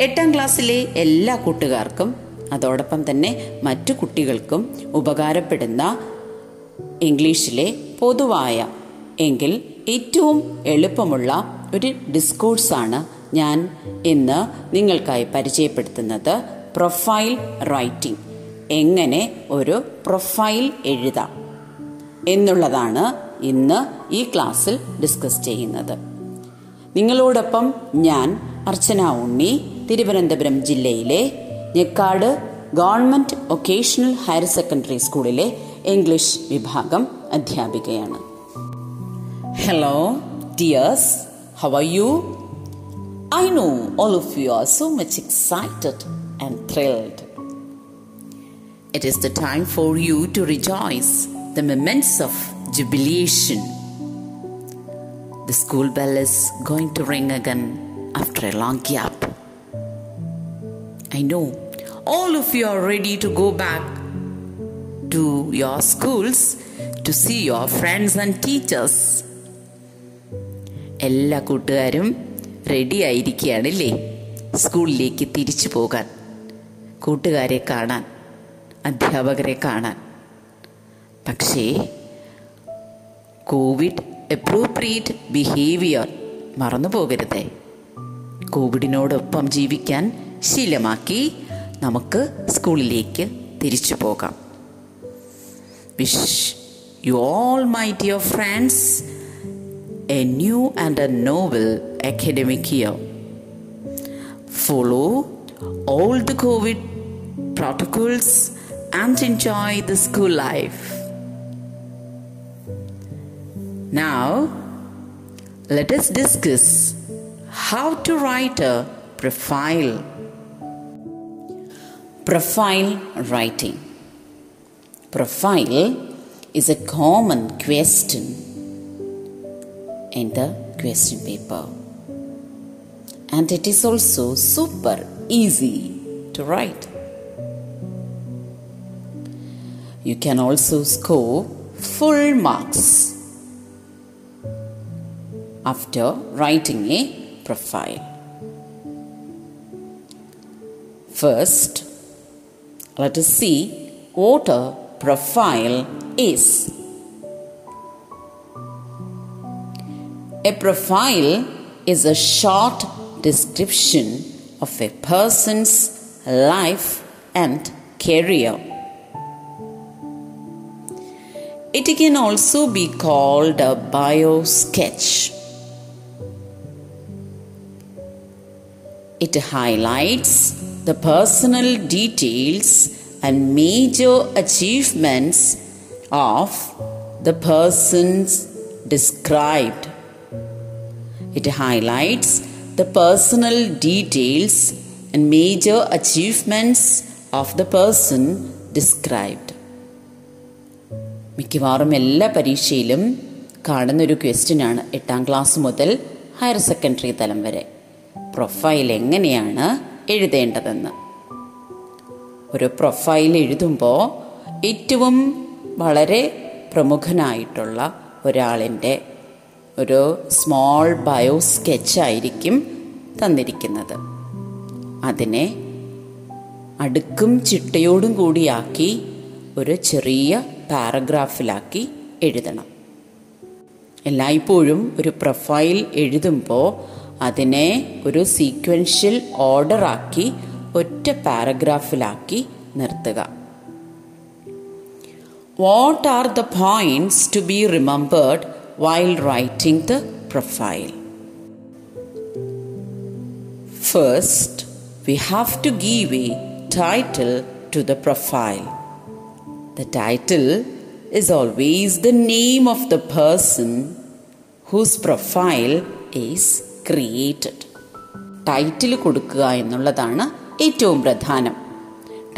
എട്ടാം ക്ലാസ്സിലെ എല്ലാ കൂട്ടുകാർക്കും അതോടൊപ്പം തന്നെ മറ്റു കുട്ടികൾക്കും ഉപകാരപ്പെടുന്ന ഇംഗ്ലീഷിലെ പൊതുവായ എങ്കിൽ ഏറ്റവും എളുപ്പമുള്ള ഒരു ഡിസ്കോഴ്സാണ് ഞാൻ ഇന്ന് നിങ്ങൾക്കായി പരിചയപ്പെടുത്തുന്നത് പ്രൊഫൈൽ റൈറ്റിംഗ് എങ്ങനെ ഒരു പ്രൊഫൈൽ എഴുതാം എന്നുള്ളതാണ് ഇന്ന് ഈ ക്ലാസ്സിൽ ഡിസ്കസ് ചെയ്യുന്നത്. നിങ്ങളോടൊപ്പം ഞാൻ അർച്ചന ഉണ്ണി തിരുവനന്തപുരം ജില്ലയിലെ Njekkad government vocational higher secondary സ്കൂളിലെ ഇംഗ്ലീഷ് വിഭാഗം അധ്യാപികയാണ് hello dears how are you I know all of you are so much excited and thrilled It is the time for you to rejoice the moments of jubilation. The school bell is going to ring again after a long gap. I know all of you are ready to go back to your schools to see your friends and teachers. എല്ലാ കൂട്ടുകാരും ready ആയിരിക്കുകയാണല്ലേ സ്കൂളിലേക്ക് തിരിച്ചു പോകാൻ കൂട്ടുകാരെ കാണാൻ അധ്യാപകരെ കാണാൻ. പക്ഷേ കോവിഡ് അപ്രോപ്രിയേറ്റ് ബിഹേവിയർ മറന്നു പോകരുതേ കോവിഡിനോടൊപ്പം ജീവിക്കാൻ ശീലമാക്കി നമുക്ക് സ്കൂളിലേക്ക് തിരിച്ചു പോകാം. Wish you all my dear friends a new and a novel academic year follow all the covid protocols and enjoy the school life now let's discuss how to write a profile Profile writing. Profile is a common question in the question paper and it is also super easy to write. You can also score full marks after writing a profile. First, let us see what a profile is. A profile is a short description of a person's life and career. It can also be called a bio sketch. It highlights the personal details and major achievements of the persons described. It highlights the personal details and major achievements of the person described. മിക്കവാറും എല്ലാ പരീക്ഷയിലും കാണുന്നൊരു ക്വസ്റ്റ്യനാണ് എട്ടാം class മുതൽ higher secondary തലം വരെ profile എങ്ങനെയാണ് എഴുതേണ്ടതെന്ന്. ഒരു പ്രൊഫൈൽ എഴുതുമ്പോൾ ഏറ്റവും വളരെ പ്രമുഖനായിട്ടുള്ള ഒരാളിന്റെ ഒരു സ്മോൾ ബയോ സ്കെച്ചായിരിക്കും തന്നിരിക്കുന്നത്. അതിനെ അടുക്കും ചിട്ടയോടും കൂടിയാക്കി ഒരു ചെറിയ പാരഗ്രാഫിലാക്കി എഴുതണം. എല്ലായ്പ്പോഴും ഒരു പ്രൊഫൈൽ എഴുതുമ്പോൾ അതിനെ ഒരു സീക്വൻഷ്യൽ ഓർഡറാക്കി ഒറ്റ പാരഗ്രാഫിലാക്കി നിർത്തുക what are the points to be remembered while writing the profile. First, we have to give a title to the profile. The title is always the name of the person whose profile is created. Title കൊടുക്കുക എന്നുള്ളതാണ് ഏറ്റവും പ്രധാനം.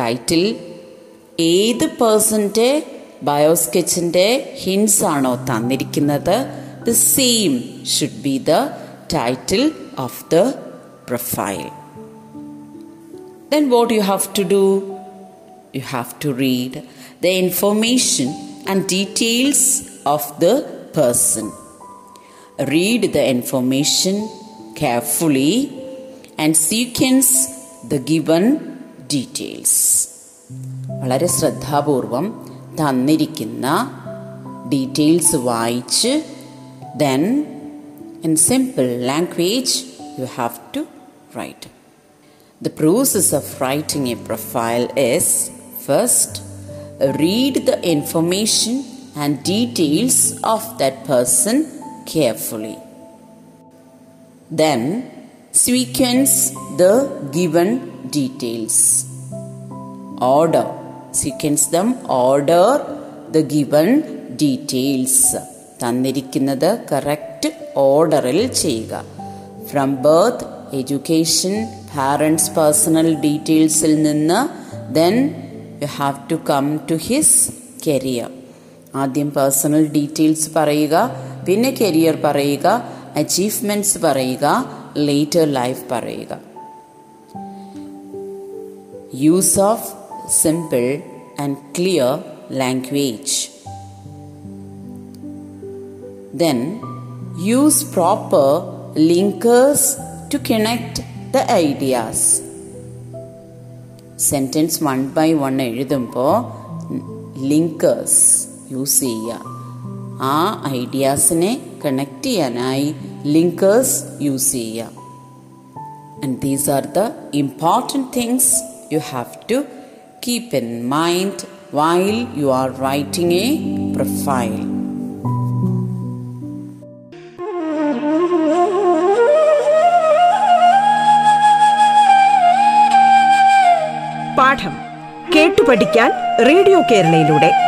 Title ഏത് പേഴ്സന്റെ ബയോസ്കെച്ചിന്റെ hints ആണോ തന്നിരിക്കുന്നത്? The same should be the title of the profile then what you have to do you have to read the information and details of the person. read the information carefully and sequence the given details വളരെ ശ്രദ്ധാപൂർവം തന്നിരിക്കുന്ന details വായിച്ച് then in simple language you have to write The process of writing a profile is first, read the information and details of that person carefully. Then, sequence the given details. Order. Sequence them, order the given details. തന്നിരിക്കുന്നത് correct ഓർഡറിൽ ചെയ്യുക from birth education parents personal ഡീറ്റെയിൽസിൽ നിന്ന് then you have to come to his career ആദ്യം personal details പറയുക പിന്നെ career പറയുക achievements പറയുക later life പറയുക. Use of simple and clear language then use proper linkers to connect the ideas. Sentence one by one എഴുതുമ്പോൾ linkers use ചെയ്യുക ആ ഐഡിയാസിനെ കണക്ട് ചെയ്യാനായി ലിങ്കേഴ്സ് യൂസ് ചെയ്യുക. And these are the important things you have to keep in mind while you are writing a profile പാഠം കേട്ടു പഠിക്കാൻ radio കേരളയിലൂടെ.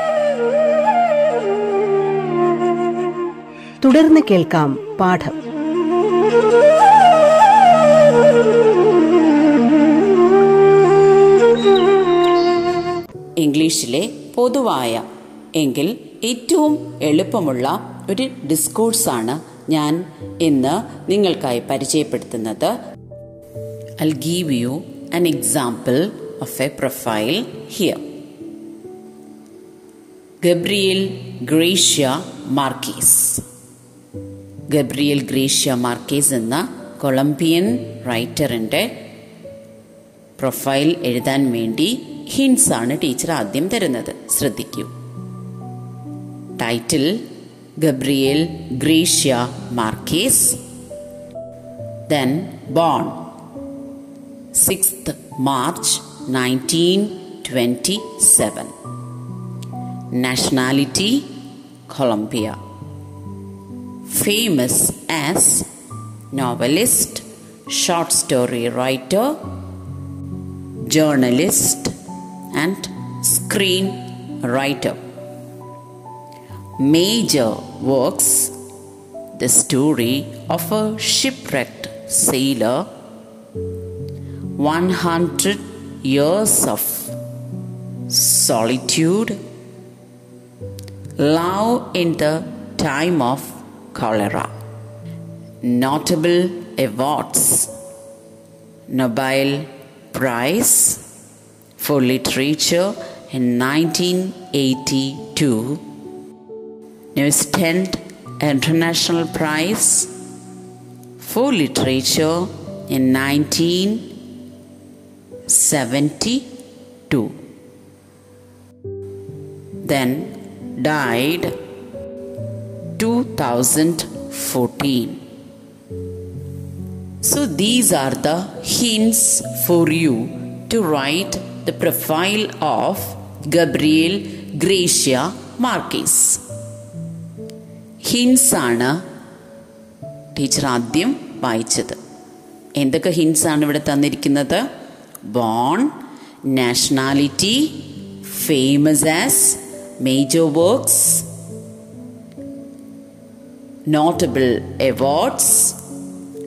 തുടർന്ന് കേൾക്കാം പാഠം ഇംഗ്ലീഷിലെ പൊതുവായ എങ്കിൽ ഏറ്റവും എളുപ്പമുള്ള ഒരു ഡിസ്കോഴ്സാണ് ഞാൻ ഇന്ന് നിങ്ങൾക്കായി പരിചയപ്പെടുത്തുന്നത് I give you an example of a profile here. Gabriel Gracia Marquez. Gabriel Garcia Marquez എന്ന കൊളംബിയൻ റൈറ്ററിന്റെ പ്രൊഫൈൽ എഴുതാൻ വേണ്ടി ഹിൻസ് ആണ് ടീച്ചർ ആദ്യം തരുന്നത്. ശ്രദ്ധിക്കൂ. Title Gabriel Garcia Marquez then born. Sixth March nineteen twenty seven. Nationality Colombia. Famous as novelist, short story writer, journalist, and screenwriter. Major works the story of a shipwrecked sailor, 100 years of solitude, love in the time of cholera. Notable awards Nobel Prize for Literature in 1982, Newsstand International Prize for Literature in 1972. Then died 2014. So, these are the hints for you to write the profile of Gabriel Garcia Marquez hints ആണ് teacher ആദ്യം വായിച്ചത്. എന്തൊക്കെ hints ആണ് ഇവിടെ തന്നിരിക്കുന്നത്? Born nationality famous as major works notable awards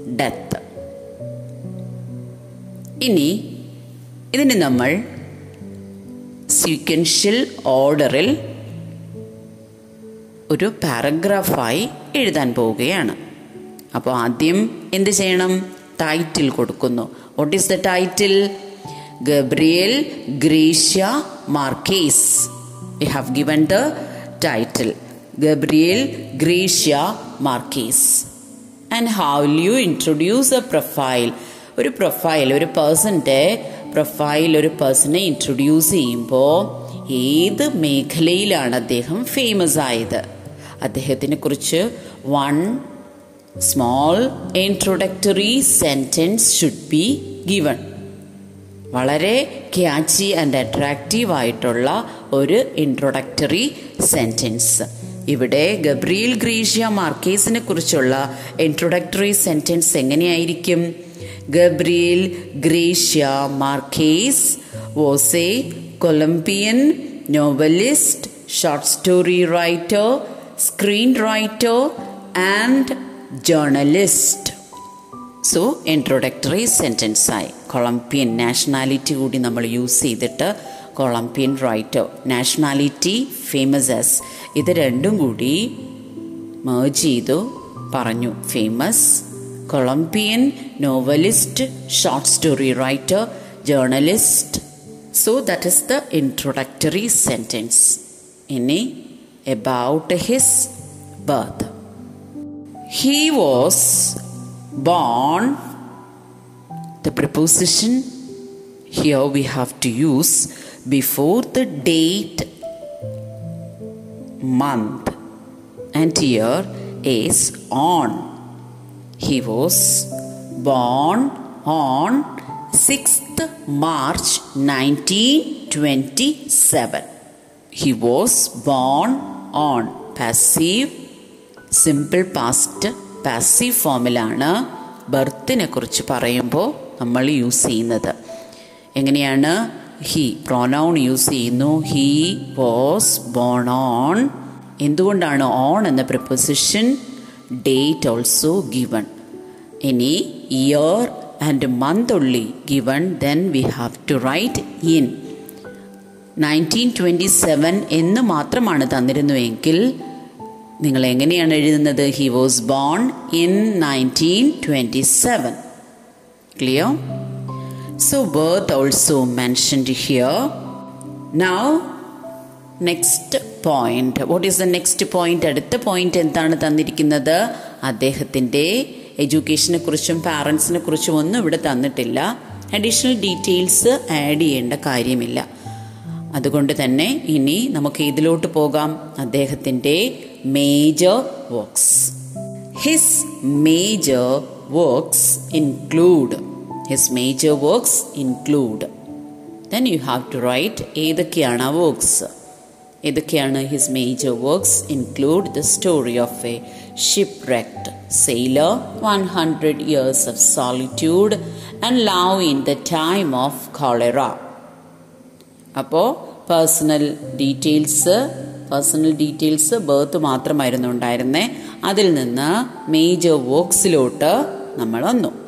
death ഇനി ഇതിന് നമ്മൾ സീക്വൻഷ്യൽ ഓർഡറിൽ ഒരു പാരഗ്രാഫായി എഴുതാൻ പോവുകയാണ്. അപ്പോൾ ആദ്യം എന്ത് ചെയ്യണം? ടൈറ്റിൽ കൊടുക്കുന്നു. What is the title Gabriel Garcia Marquez we have given the title Gabriel Garcia Marquez and how you introduce a profile ഒരു പ്രൊഫൈൽ ഒരു പേഴ്സന്റെ പ്രൊഫൈൽ ഒരു പേഴ്സണെ ഇൻട്രൊഡ്യൂസ് ചെയ്യുമ്പോൾ ഏത് മേഖലയിലാണ് അദ്ദേഹം ഫേമസ് ആയത്? അദ്ദേഹത്തിനെ കുറിച്ച് one small introductory sentence should be given വളരെ ക്യാച്ചി ആൻഡ് അട്രാക്റ്റീവ് ആയിട്ടുള്ള ഒരു ഇൻട്രൊഡക്ടറി സെന്റൻസ് ഇവിടെ ഗബ്രിയിൽ ഗ്രീഷ്യ മാർക്കേസിനെ കുറിച്ചുള്ള ഇൻട്രൊഡക്ടറി സെന്റൻസ് എങ്ങനെയായിരിക്കും? Gabriel Garcia Marquez was a Colombian novelist short story writer screen writer and journalist so introductory sentence ആയി. Colombian nationality കൂടി നമ്മൾ use ചെയ്തിട്ട് Colombian writer nationality famous as ഇത് രണ്ടും കൂടി മേജ് ചെയ്തു. പറഞ്ഞു. Famous Colombian novelist short story writer journalist so that is the introductory sentence ഇനി about his birth he was born the preposition here we have to use before the date month and year is on he was born on 6th march 1927 he was born on passive simple past passive ഫോമിലാണ് ബർത്തിനെ കുറിച്ച് പറയുമ്പോൾ നമ്മൾ use ചെയ്യുന്നത് എങ്ങനെയാണ് he pronoun use ചെയ്യുന്നു. He was born on എന്തുകൊണ്ടാണ് on എന്ന പ്രിപ്പോസിഷൻ ഡേറ്റ് ഓൾസോ ഗിവൺ ഇനി year and month only given then we have to write in nineteen twenty seven എന്ന് മാത്രമാണ് തന്നിരുന്നുവെങ്കിൽ നിങ്ങൾ എങ്ങനെയാണ് എഴുതുന്നത്? He was born in nineteen twenty seven clear so birth also mentioned here now next point what is the next point അടുത്ത point എന്താണ് തന്നിരിക്കുന്നത്? അദ്ദേഹത്തിന്റെ എഡ്യൂക്കേഷനെ കുറിച്ചും പാരൻസിനെ കുറിച്ചും ഒന്നും ഇവിടെ തന്നിട്ടില്ല. അഡീഷണൽ ഡീറ്റെയിൽസ് ആഡ് ചെയ്യേണ്ട കാര്യമില്ല. അതുകൊണ്ട് തന്നെ ഇനി നമുക്ക് ഇതിലോട്ട് പോകാം. അദ്ദേഹത്തിന്റെ major works his major works include his major works include then you have to write ഏതൊക്കെയാണ് ആ വർക്ക്സ് ഏതൊക്കെയാണ് his major works include the story of a shipwrecked sailor one hundred years of solitude and love in the time of cholera അപ്പോൾ personal details personal details birth മാത്രമായിരുന്നു ഉണ്ടായിരുന്നേ. അതിൽ നിന്ന് major വർക്ക്സിലോട്ട് നമ്മൾ വന്നു.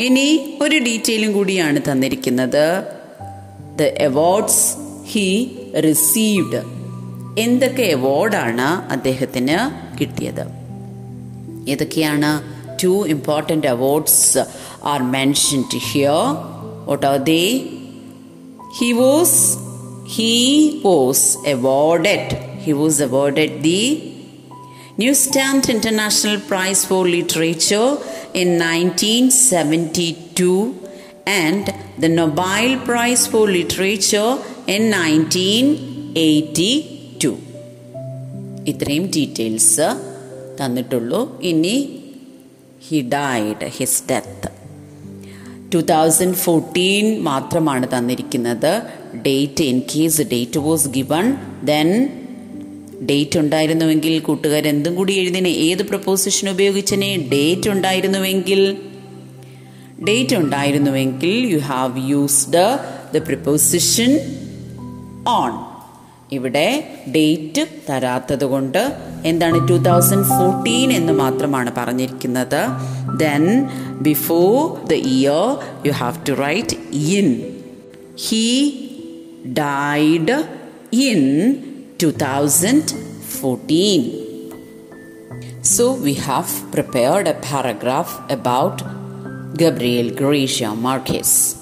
ഇനി ഒരു ഡീറ്റെയിലും കൂടിയാണ് തന്നിരിക്കുന്നത്. ദ അവാർഡ്സ് ഹി റിസീവ്ഡ് എന്തൊക്കെ അവാർഡാണ് അദ്ദേഹത്തിന് കിട്ടിയത്? ഏതൊക്കെയാണ് two important awards are mentioned here what are they he was he was awarded he was awarded the Newstand International Prize for Literature in 1972 and the Nobel Prize for Literature in 1982 ഇത്രയും details തന്നിട്ടുള്ളൂ ഇനി he died his death two thousand fourteen മാത്രമാണ് തന്നിരിക്കുന്നത് date in case date was given then date ഉണ്ടായിരുന്നുവെങ്കിൽ കൂട്ടുകാർ എന്തും കൂടി എഴുതിനെ. ഏത് പ്രപ്പോസിഷൻ ഉപയോഗിച്ചനെ? ഡേറ്റ് ഉണ്ടായിരുന്നുവെങ്കിൽ. Date ഉണ്ടായിരുന്നുവെങ്കിൽ you have used the preposition on ഇവിടെ ഡേറ്റ് തരാത്തത് കൊണ്ട് എന്താണ് ടു തൗസൻഡ് ഫോർട്ടീൻ എന്ന് മാത്രമാണ് പറഞ്ഞിരിക്കുന്നത്. Then before the year you have to write in he died in 2014. So we have prepared a paragraph about Gabriel Garcia Marquez.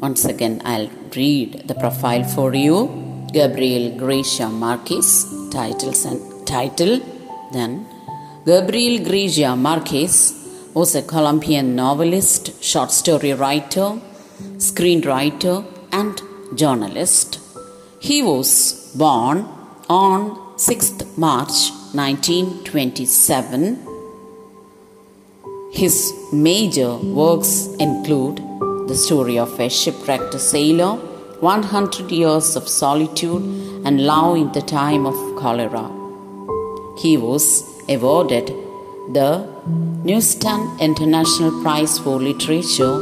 Once again, I'll read the profile for you. Gabriel Garcia Marquez, titles and title. Then, Gabriel Garcia Marquez was a Colombian novelist, short story writer, screenwriter, and journalist he was born on 6th March 1927 his major works include The Story of a Shipwrecked Sailor, 100 Years of Solitude, and Love in the Time of Cholera. He was awarded the Newsstand International Prize for Literature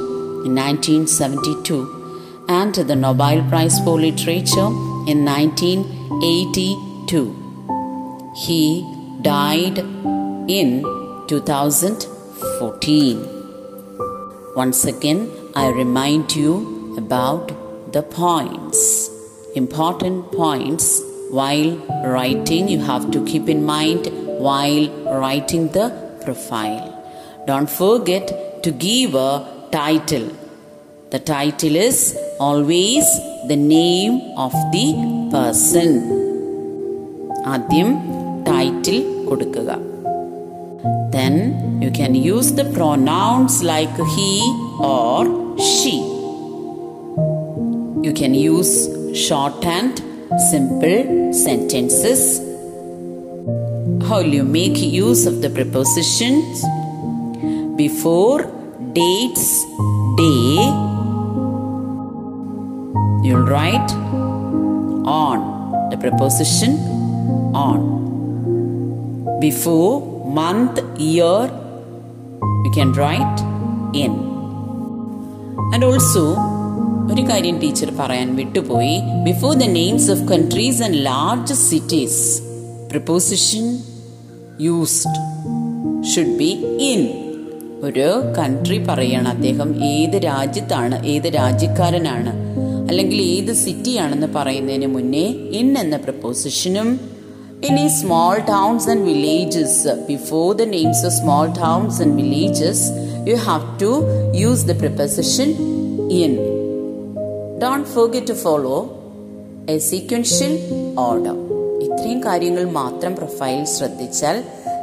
in 1972 and the Nobel Prize for Literature in 1982. He died in 2014. Once again, I remind you about the points. Important points while writing, you have to keep in mind while writing the profile. Don't forget to give a title. The title is always the name of the person. ആദ്യം title കൊടുക്കുക then you can use the pronouns like he or she you can use short and simple sentences how will you make use of the prepositions before dates day you'll write on. The preposition on. Before month year you can write in. And also ഒരു കാര്യം teacher പറയാൻ വിട്ടുപോയി. Before the names of countries and large cities preposition used should be in ഒരു country പറയണം. അദ്ദേഹം ഏത് രാജ്യത്താണ് ഏത് രാജ്യക്കാരനാണ്? അല്ലെങ്കിൽ ഏത് സിറ്റിയാണെന്ന് പറയുന്നതിന് മുന്നേ ഇൻ എന്ന പ്രപ്പോസിഷനും ഇനി small towns and villages before the names of small towns and villages you have to use the preposition in don't forget to follow a sequential order ഇത്രയും കാര്യങ്ങൾ മാത്രം പ്രൊഫൈൽ ശ്രദ്ധിച്ചാൽ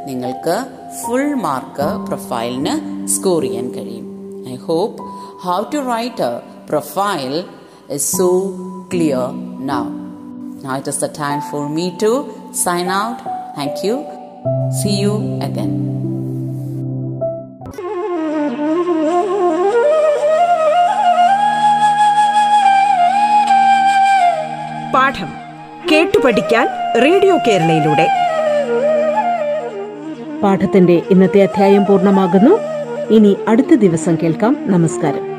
നിങ്ങൾക്ക് ഫുൾ മാർക്ക് പ്രൊഫൈലിന് സ്കോർ ചെയ്യാൻ കഴിയും. I hope how to write a profile is so clear now. Now it is the time for me to sign out. Thank you. See you again. പാഠം കേട്ടു പഠിക്കാൻ റേഡിയോ കേരളയിലൂടെ പാഠത്തിന്റെ ഇന്നത്തെ അധ്യായം പൂർണമാകുന്നു ഇനി അടുത്ത ദിവസം കേൾക്കാം നമസ്കാരം